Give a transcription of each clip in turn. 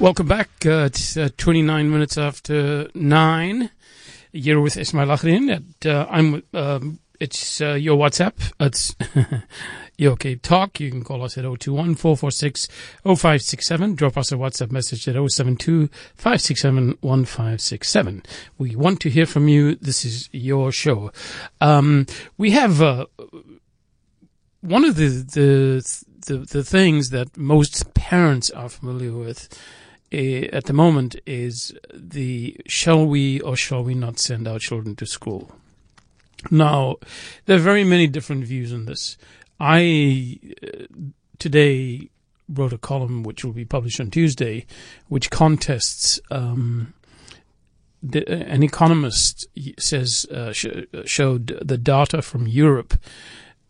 Welcome back. Uh, it's uh, 29 minutes after 9. You're with Ismail Lagardien. Uh, I'm, um, it's uh, your WhatsApp. It's your okay talk. You can call us at 021 446 0567. Drop us a WhatsApp message at 072 567 1567. We want to hear from you. This is your show. Um, we have uh, one of the, the the the things that most parents are familiar with at the moment is the shall we or shall we not send our children to school. Now, there are very many different views on this. I uh, today wrote a column which will be published on Tuesday, which contests. Um, the, an economist says uh, sh- showed the data from Europe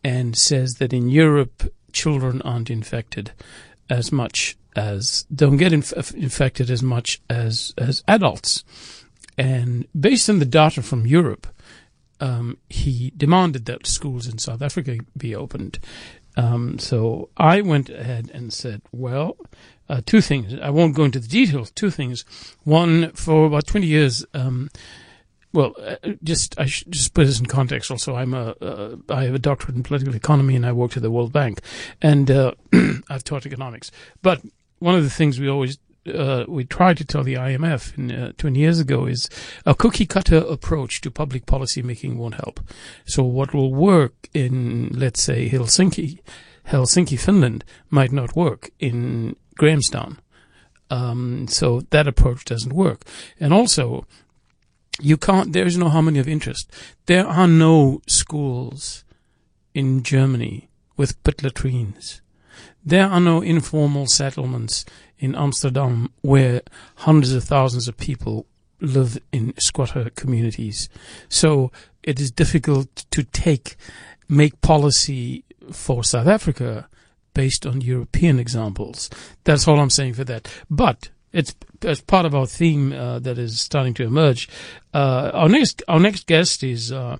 and says that in Europe children aren't infected as much as don't get inf- infected as much as as adults. And based on the data from Europe, um, he demanded that schools in South Africa be opened. Um, so I went ahead and said, well, uh, two things. I won't go into the details. Two things. One, for about 20 years, um, well, uh, just I should just put this in context. Also, I'm a uh, I have a doctorate in political economy, and I worked at the World Bank, and uh, I've taught economics. But one of the things we always uh, we tried to tell the IMF in, uh, 20 years ago is a cookie cutter approach to public policy making won't help. So what will work in, let's say, Helsinki, Helsinki, Finland, might not work in Grahamstown. Um, so that approach doesn't work. And also, you can't, there is no harmony of interest. There are no schools in Germany with pit latrines. There are no informal settlements in Amsterdam where hundreds of thousands of people live in squatter communities. So it is difficult to take, make policy for South Africa based on European examples. That's all I'm saying for that. But it's as part of our theme uh, that is starting to emerge. Uh, our next our next guest is uh,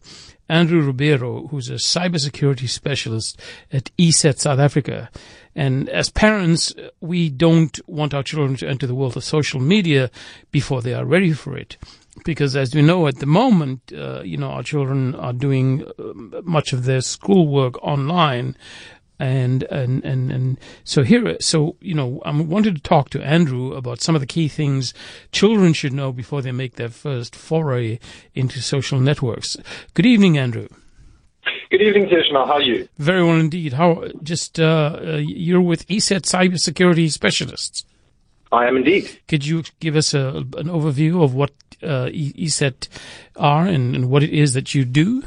Andrew Ribeiro, who's a cybersecurity specialist at ESET South Africa. And as parents, we don't want our children to enter the world of social media before they are ready for it. Because as we know at the moment, uh, you know, our children are doing uh, much of their schoolwork online and and and and so here so you know I wanted to talk to Andrew about some of the key things children should know before they make their first foray into social networks. Good evening, Andrew. Good evening, Tishma. How are you? Very well indeed. How just uh, uh, you're with ESET Cybersecurity Specialists. I am indeed. Could you give us a, an overview of what uh, ESET are and, and what it is that you do?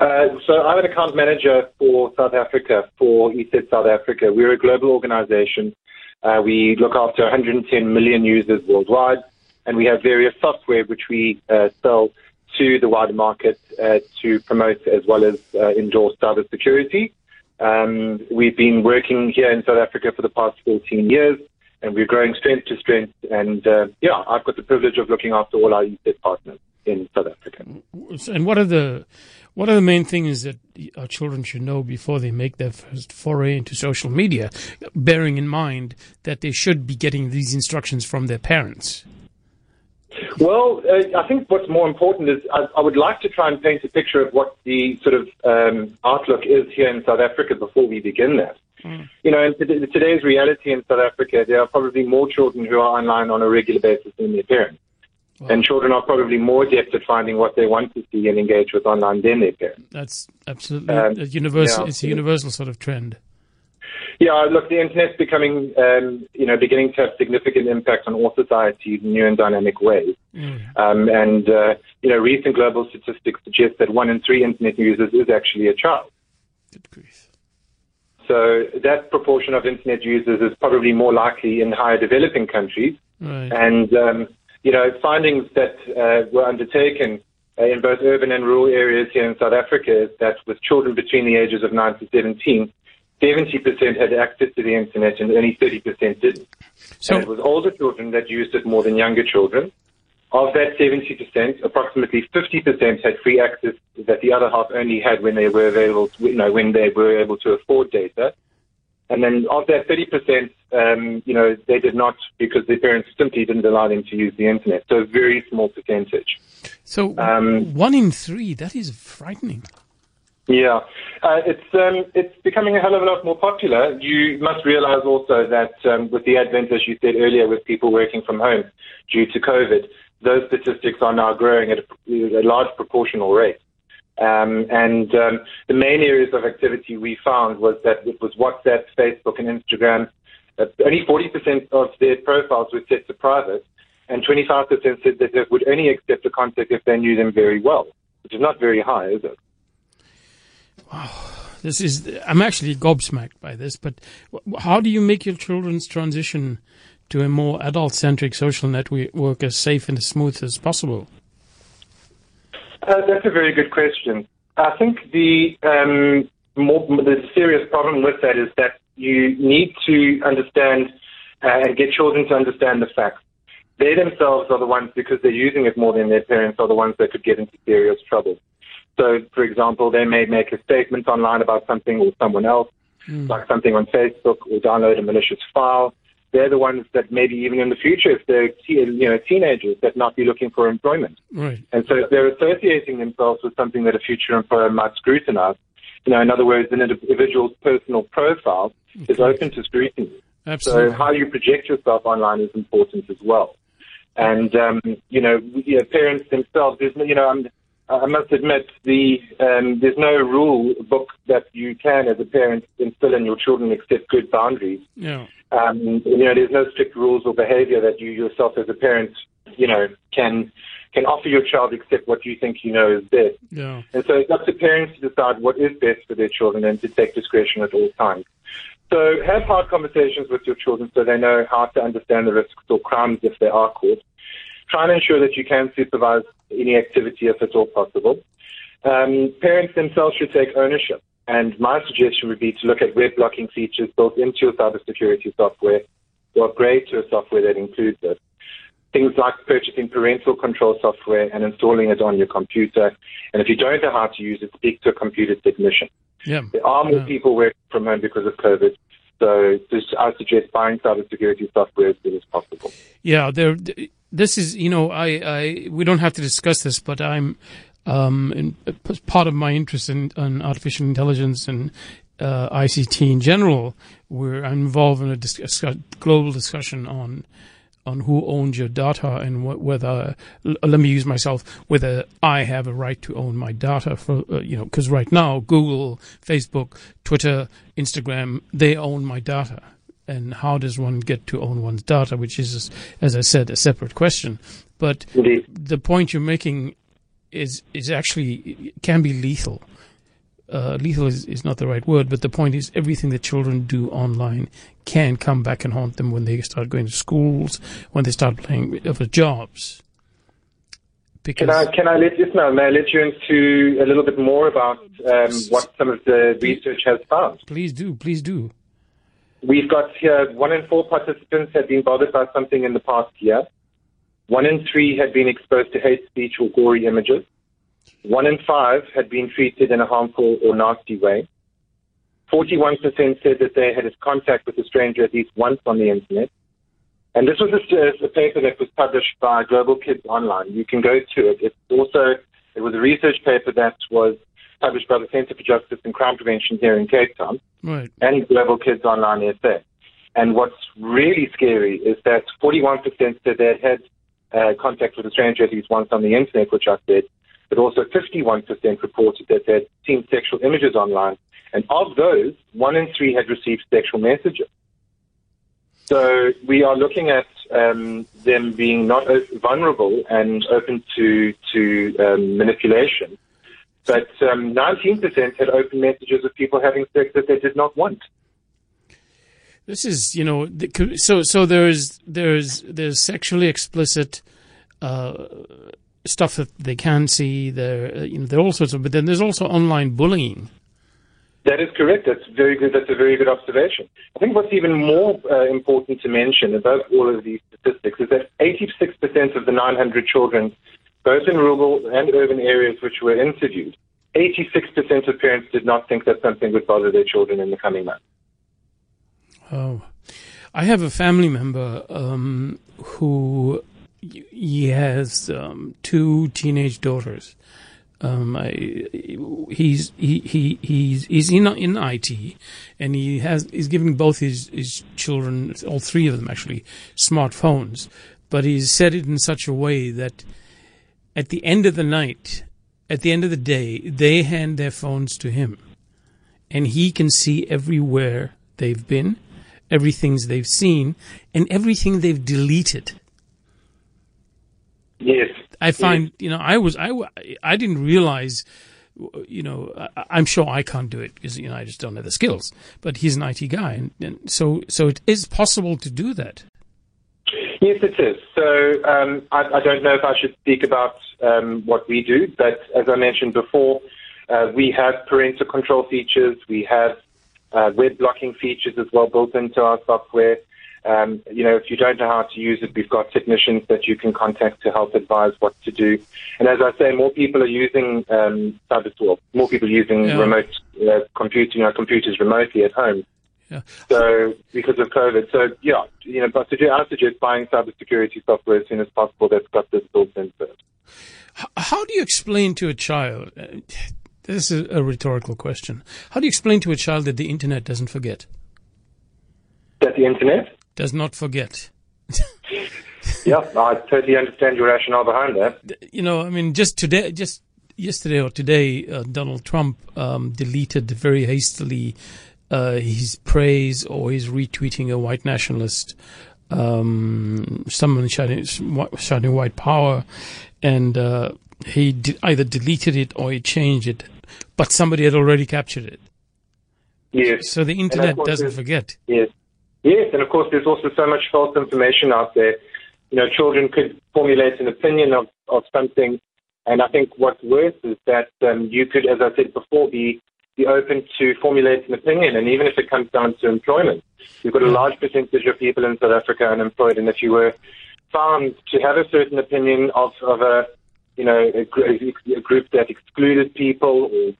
Uh, so I'm an account manager for South Africa, for ESET South Africa. We're a global organization. Uh, we look after 110 million users worldwide, and we have various software which we uh, sell to the wider market uh, to promote as well as uh, endorse cybersecurity. Um, we've been working here in South Africa for the past 14 years, and we're growing strength to strength. And yeah, I've got the privilege of looking after all our ESET partners in South Africa. And what are the what are the main things that our children should know before they make their first foray into social media, bearing in mind that they should be getting these instructions from their parents? Well, uh, I think what's more important is I, I, would like to try and paint a picture of what the sort of um, outlook is here in South Africa before we begin that. Mm. You know, in today's reality in South Africa, there are probably more children who are online on a regular basis than their parents. And children are probably more adept at finding what they want to see and engage with online than their parents. That's absolutely um, a universal. Yeah, it's a universal sort of trend. Yeah, look, the internet's becoming, um, you know, beginning to have significant impact on all societies in new and dynamic ways. Mm. Um, and, uh, you know, recent global statistics suggest that one in three internet users is actually a child. Good grief. So that proportion of internet users is probably more likely in higher developing countries. Right. And, um, you know, findings that uh, were undertaken uh, in both urban and rural areas here in South Africa is that with children between the ages of 9 to 17, 70% had access to the internet and only 30% didn't. So and it was older children that used it more than younger children. Of that 70%, approximately 50% had free access that the other half only had when they were available, to, you know, when they were able to afford data. And then of that 30%, um, you know, they did not because their parents simply didn't allow them to use the internet. So a very small percentage. So um, one in three, that is frightening. Yeah, uh, it's um, it's becoming a hell of a lot more popular. You must realize also that um, with the advent, as you said earlier, with people working from home due to COVID, those statistics are now growing at a, a large proportional rate. Um, and um, the main areas of activity we found was that it was WhatsApp, Facebook, and Instagram. Uh, only 40% of their profiles were set to private, and 25% said that they would only accept a contact if they knew them very well, which is not very high, is it? Wow. This is, I'm actually gobsmacked by this, but how do you make your children's transition to a more adult centric social network as safe and as smooth as possible? Uh, that's a very good question. I think the um, more the serious problem with that is that you need to understand uh, and get children to understand the facts. They themselves are the ones, because they're using it more than their parents, are the ones that could get into serious trouble. So, for example, they may make a statement online about something or someone else, mm. like something on Facebook, or download a malicious file they're the ones that maybe even in the future, if they're you know teenagers, that not be looking for employment. Right. And so they're associating themselves with something that a future employer might scrutinize. You know, in other words, an individual's personal profile okay. is open to scrutiny. Absolutely. So how you project yourself online is important as well. And um, you know, you know, parents themselves. You know, I'm, I must admit, the um, there's no rule book that you can, as a parent, instill in your children except good boundaries. Yeah. Um, you know, there's no strict rules or behavior that you yourself as a parent, you know, can can offer your child except what you think you know is best. Yeah. And so it's up to parents to decide what is best for their children and to take discretion at all times. So have hard conversations with your children so they know how to understand the risks or crimes if they are caught. Try and ensure that you can supervise any activity if at all possible. Um, parents themselves should take ownership. And my suggestion would be to look at web blocking features built into your cybersecurity software or upgrade to a software that includes it. Things like purchasing parental control software and installing it on your computer. And if you don't know how to use it, speak to a computer technician. Yeah. There are more yeah. people working from home because of COVID. So I suggest buying cybersecurity software as soon as possible. Yeah, there. This is, you know, I, I, we don't have to discuss this, but I'm, um, in, part of my interest in, in artificial intelligence and uh, ICT in general, we're I'm involved in a global discussion on on who owns your data and wh- whether let me use myself whether I have a right to own my data for uh, you know because right now Google, Facebook, Twitter, Instagram they own my data and how does one get to own one's data which is as I said a separate question but Indeed. the point you're making is is actually can be lethal. Uh, lethal is, is not the right word, but the point is everything that children do online can come back and haunt them when they start going to schools, when they start playing for jobs. Because can I can I let Ismail may I let you into a little bit more about um, what some of the research has found? Please do, please do. We've got here one in four participants have been bothered by something in the past year. One in three had been exposed to hate speech or gory images. One in five had been treated in a harmful or nasty way. 41% said that they had had contact with a stranger at least once on the internet. And this was a, a, paper that was published by Global Kids Online. You can go to it. It's also, it was a research paper that was published by the Center for Justice and Crime Prevention here in Cape Town right. and Global Kids Online SA. And what's really scary is that 41% said they had uh, contact with a stranger at least once on the internet, which I said, but also 51% reported that they'd seen sexual images online. And of those, one in three had received sexual messages. So we are looking at um, them being not vulnerable and open to to um, manipulation. But um, 19% had open messages of people having sex that they did not want. This is, you know, so so there's there's there's sexually explicit uh, stuff that they can see. There, uh, you know, there are all sorts of. But then there's also online bullying. That is correct. That's very good. That's a very good observation. I think what's even more uh, important to mention above all of these statistics is that 86% of the 900 children, both in rural and urban areas which were interviewed, 86% of parents did not think that something would bother their children in the coming months. Oh, I have a family member um, who he has um, two teenage daughters. Um, I, he's he, he he's he's in in IT, and he has he's giving both his his children, all three of them actually, smartphones. But he's said it in such a way that at the end of the night, at the end of the day, they hand their phones to him, and he can see everywhere they've been, everything they've seen, and everything they've deleted. Yes. I find, you know, I was, I, I didn't realize, you know, I, I'm sure I can't do it because, you know, I just don't have the skills, but he's an IT guy. And, and so, so it is possible to do that. Yes, it is. So um, I, I, don't know if I should speak about um, what we do, but as I mentioned before, uh, we have parental control features. We have uh, web blocking features as well built into our software. Um, you know, if you don't know how to use it, we've got technicians that you can contact to help advise what to do. And as I say, more people are using um, cyber more people using yeah. remote uh, computing, know, computers remotely at home. Yeah. So because of COVID, so yeah, you know, but I suggest buying cybersecurity software as soon as possible that's got this built into it. How do you explain to a child? Uh, this is a rhetorical question. How do you explain to a child that the internet doesn't forget? That the internet does not forget. yeah, I totally understand your rationale behind that. You know, I mean, just today, just yesterday or today, uh, Donald Trump um, deleted very hastily uh, his praise or his retweeting a white nationalist, um, someone shouting, shouting white power, and uh, he de- either deleted it or he changed it, but somebody had already captured it. Yes. So the internet doesn't forget. Yes. Yes, and of course, there's also so much false information out there. You know, children could formulate an opinion of, of something, and I think what's worse is that um, you could, as I said before, be be open to formulate an opinion, and even if it comes down to employment, you've got a large percentage of people in South Africa unemployed, and if you were found to have a certain opinion of, of a, you know, a, a group that excluded people or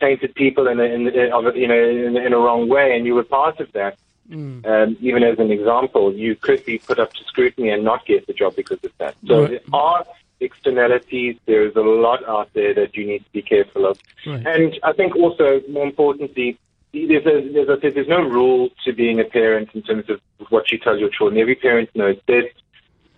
painted people in a, in, a, you know, in, in a wrong way, and you were part of that, Mm. Um, even as an example, you could be put up to scrutiny and not get the job because of that. So right. there are externalities. There is a lot out there that you need to be careful of. Right. And I think also, more importantly, there's, a, there's, a, there's no rule to being a parent in terms of what you tell your children. Every parent knows best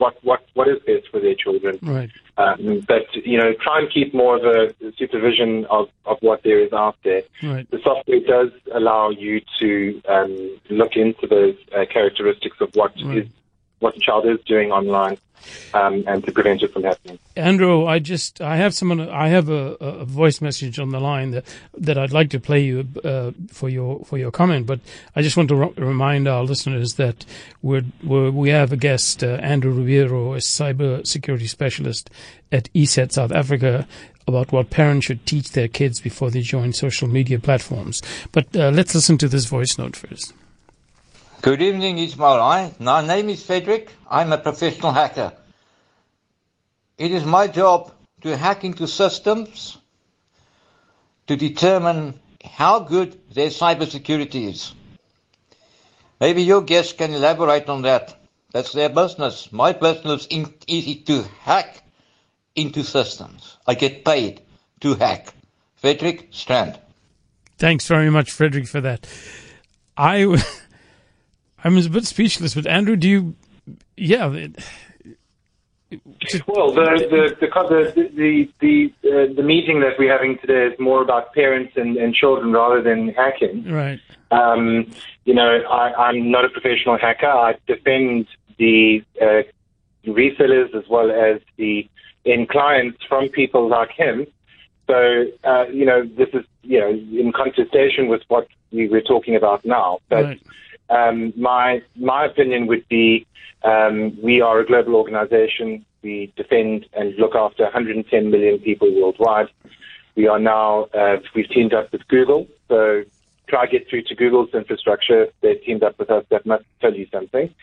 what what what is best for their children. Right. Um, but you know, try and keep more of a supervision of, of what there is out there. Right. The software does allow you to um, look into those uh, characteristics of what right. is what the child is doing online um, and to prevent it from happening. Andrew, I just I have someone I have a, a voice message on the line that that I'd like to play you uh, for your for your comment, but I just want to remind our listeners that we're, we have a guest, uh, Andrew Ribeiro, a cyber security specialist at ESET South Africa. About what parents should teach their kids before they join social media platforms. But uh, let's listen to this voice note first. Good evening, Ismail. My name is Frederick. I'm a professional hacker. It is my job to hack into systems to determine how good their cybersecurity is. Maybe your guest can elaborate on that. That's their business. My business is easy to hack into systems. I get paid to hack. Frederick Strand. Thanks very much, Frederick, for that. I I'm a bit speechless, but Andrew, do you? Yeah. It, well, the the the the the, uh, the meeting that we're having today is more about parents and, and children rather than hacking. Right. Um, you know, I, I'm not a professional hacker. I defend the uh, resellers as well as the end clients from people like him. So, uh, you know, this is, you know, in contestation with what we were talking about now. But right. Um, my my opinion would be um, we are a global organization. We defend and look after 110 million people worldwide. We are now uh, we've teamed up with Google, so try get through to Google's infrastructure. They've teamed up with us. That must tell you something.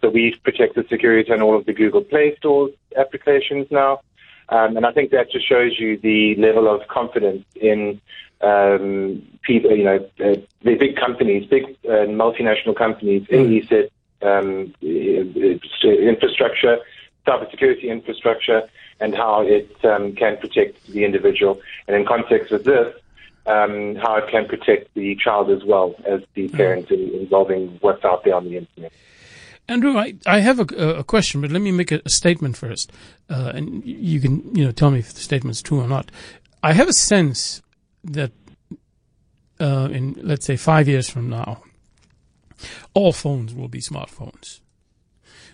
So we've protected security on all of the Google Play Store applications now. Um, and I think that just shows you the level of confidence in um, people, you know, uh, the big companies, big uh, multinational companies in ESET um, uh, infrastructure, cybersecurity infrastructure, and how it um, can protect the individual. And in context with this, um, how it can protect the child as well as the parent in, involving what's out there on the internet. Andrew, I, I have a, a question, but let me make a, a statement first, uh, and you can you know tell me if the statement's true or not. I have a sense that uh, in let's say five years from now, all phones will be smartphones.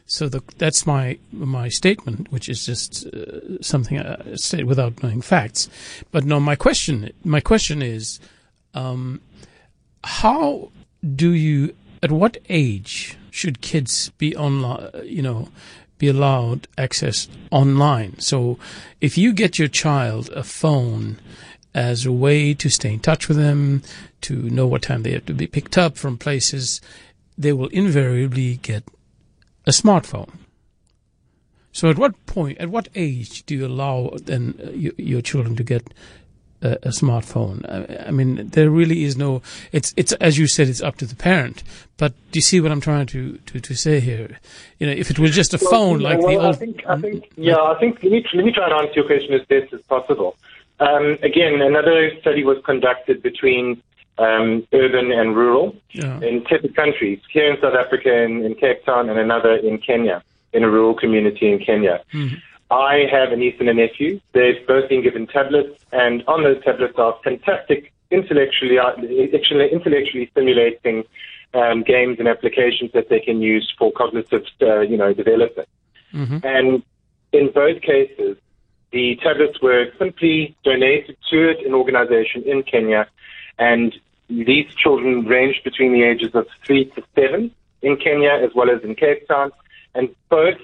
So the, that's my my statement, which is just uh, something I say without knowing facts. But no, my question my question is, um, how do you at what age should kids be online? You know, be allowed access online. So if you get your child a phone as a way to stay in touch with them, to know what time they have to be picked up from places, they will invariably get a smartphone. So, at what point, at what age do you allow then uh, your, your children to get a, a smartphone? I, I, mean, there really is no. It's it's as you said, it's up to the parent. But do you see what I'm trying to to, to say here? You know, if it was just a well, phone yeah, like well, the old. I think, I think, yeah, I think let me let me try and answer your question as best as possible. Um, again, another study was conducted between um, urban and rural Yeah. in separate countries, here in South Africa, in, in Cape Town, and another in Kenya, in a rural community in Kenya. I have a niece and a nephew. They've both been given tablets, and on those tablets are fantastic intellectually, uh, actually intellectually stimulating um, games and applications that they can use for cognitive, uh, you know, development. And in both cases, the tablets were simply donated to an organization in Kenya, and these children ranged between the ages of three to seven in Kenya as well as in Cape Town. And both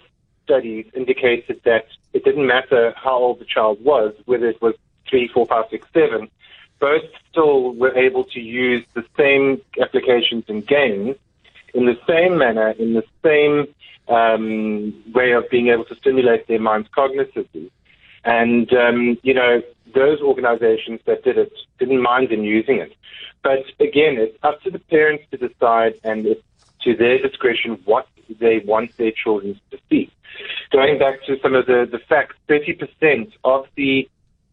studies indicated that it didn't matter how old the child was, whether it was three, four, five, six, seven, both still were able to use the same applications and games in the same manner, in the same um, way of being able to stimulate their minds cognitively. And, um, you know, those organizations that did it didn't mind them using it. But again, it's up to the parents to decide and it's to their discretion what they want their children to see. Going back to some of the, the facts, 30% of the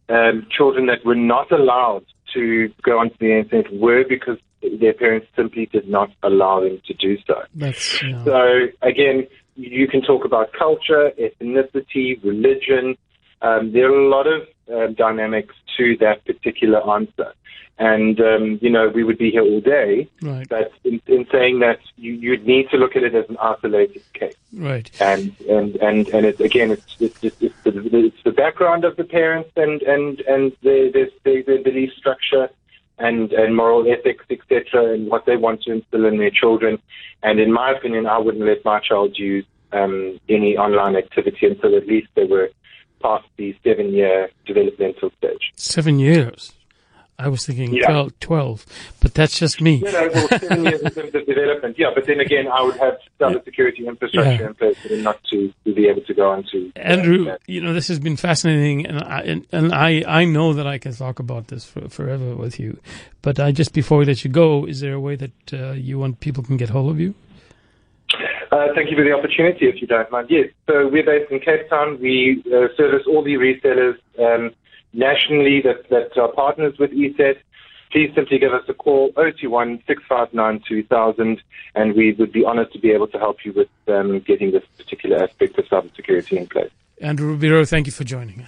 um, children that were not allowed to go onto the internet were because their parents simply did not allow them to do so. That's know, So again, you can talk about culture, ethnicity, religion. Um, there are a lot of um, dynamics to that particular answer, and um, you know we would be here all day. right, But in, in saying that, you, you'd need to look at it as an isolated case, right. and and and and it's again, it's it's it's, it's, the, it's the background of the parents and and and their their, their, their belief structure. And, and moral ethics, etc., and what they want to instill in their children. And in my opinion, I wouldn't let my child use um, any online activity until at least they were past the seven-year developmental stage. Seven years. I was thinking Yeah. 12, 12, but that's just me. You know, well, seven years in terms of development, yeah. But then again, I would have cybersecurity infrastructure Yeah. in place for them not to, to be able to go on to. uh, Andrew, that. you know this has been fascinating, and I and, and I I know that I can talk about this for, forever with you. But I just before we let you go, is there a way that uh, you want people can get hold of you? Uh, thank you for the opportunity, if you don't mind. Yes, so we're based in Cape Town. We uh, service all the resellers um, nationally that, that are partners with ESET. Please simply give us a call, 021 659 2000, and we would be honored to be able to help you with um, getting this particular aspect of cybersecurity in place. Andrew Ribeiro, thank you for joining us.